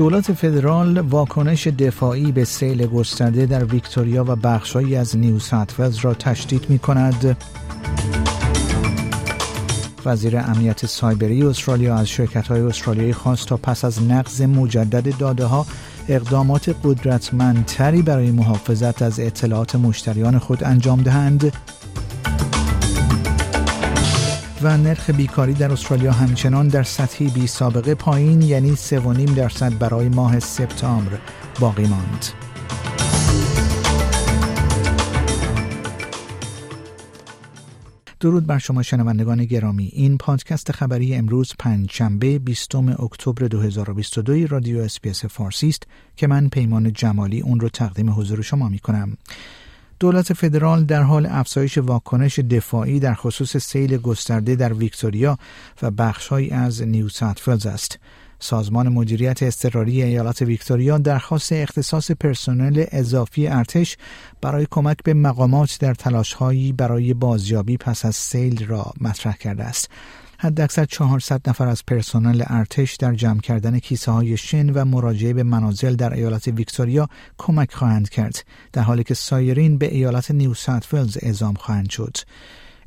دولت فدرال واکنش دفاعی به سیل گسترده در ویکتوریا و بخشهایی از نیو ساوت را تشدید می کند. وزیر امنیت سایبری استرالیا از شرکت های استرالیایی خواست تا پس از نقض مجدد داده ها اقدامات قدرتمندتری برای محافظت از اطلاعات مشتریان خود انجام دهند و نرخ بیکاری در استرالیا همچنان در سطحی بی سابقه پایین یعنی 3.5 درصد برای ماه سپتامبر باقی ماند. درود بر شما شنوندگان گرامی این پادکست خبری امروز پنج شنبه 20 اکتبر 2022 رادیو SBS فارسی است که من پیمان جمالی اون رو تقدیم حضور شما می کنم دولت فدرال در حال افزایش واکنش دفاعی در خصوص سیل گسترده در ویکتوریا و بخشهایی از نیو ساوت ولز است. سازمان مدیریت اضطراری ایالت ویکتوریا درخواست اختصاص پرسنل اضافی ارتش برای کمک به مقامات در تلاشهایی برای بازیابی پس از سیل را مطرح کرده است. حداکثر 400 نفر از پرسنل ارتش در جمع کردن کیسه های شن و مراجعه به منازل در ایالت ویکتوریا کمک خواهند کرد در حالی که سایرین به ایالت نیو ساوت اعزام خواهند شد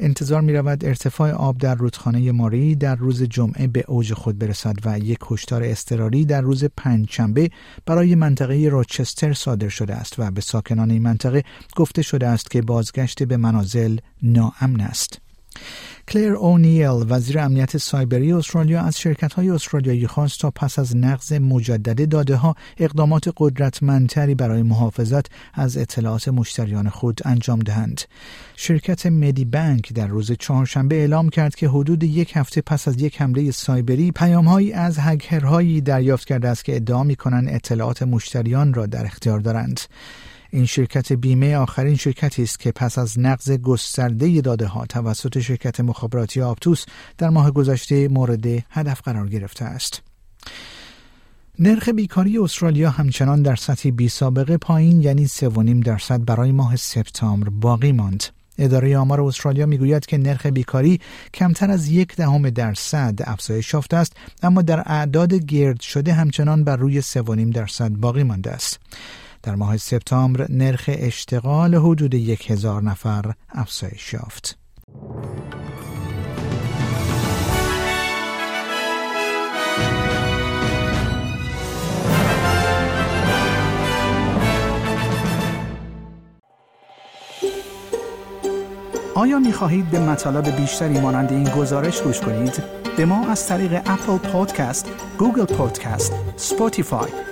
انتظار می رود ارتفاع آب در رودخانه ماری در روز جمعه به اوج خود برسد و یک کشتار اضطراری در روز پنجشنبه برای منطقه روچستر صادر شده است و به ساکنان این منطقه گفته شده است که بازگشت به منازل ناامن است. کلیر اونیل وزیر امنیت سایبری استرالیا از شرکت های استرالیایی خواست تا پس از نقض مجدد داده ها اقدامات قدرتمندتری برای محافظت از اطلاعات مشتریان خود انجام دهند. شرکت مدی بانک در روز چهارشنبه اعلام کرد که حدود یک هفته پس از یک حمله سایبری پیامهایی از هکرهایی دریافت کرده است که ادعا می کنند اطلاعات مشتریان را در اختیار دارند. این شرکت بیمه آخرین شرکتی است که پس از نقض گسترده داده ها توسط شرکت مخابراتی آپتوس در ماه گذشته مورد هدف قرار گرفته است. نرخ بیکاری استرالیا همچنان در سطح بی سابقه پایین یعنی 3.5 درصد برای ماه سپتامبر باقی ماند. اداره آمار استرالیا می‌گوید که نرخ بیکاری کمتر از یک دهم درصد افزایش یافته است اما در اعداد گرد شده همچنان بر روی 3.5 درصد باقی مانده است. در ماه سپتامبر نرخ اشتغال حدود یک هزار نفر افزایش یافت. آیا می خواهید به مطالب بیشتری مانند این گزارش گوش کنید؟ به ما از طریق اپل پادکست، گوگل پادکست، سپوتیفای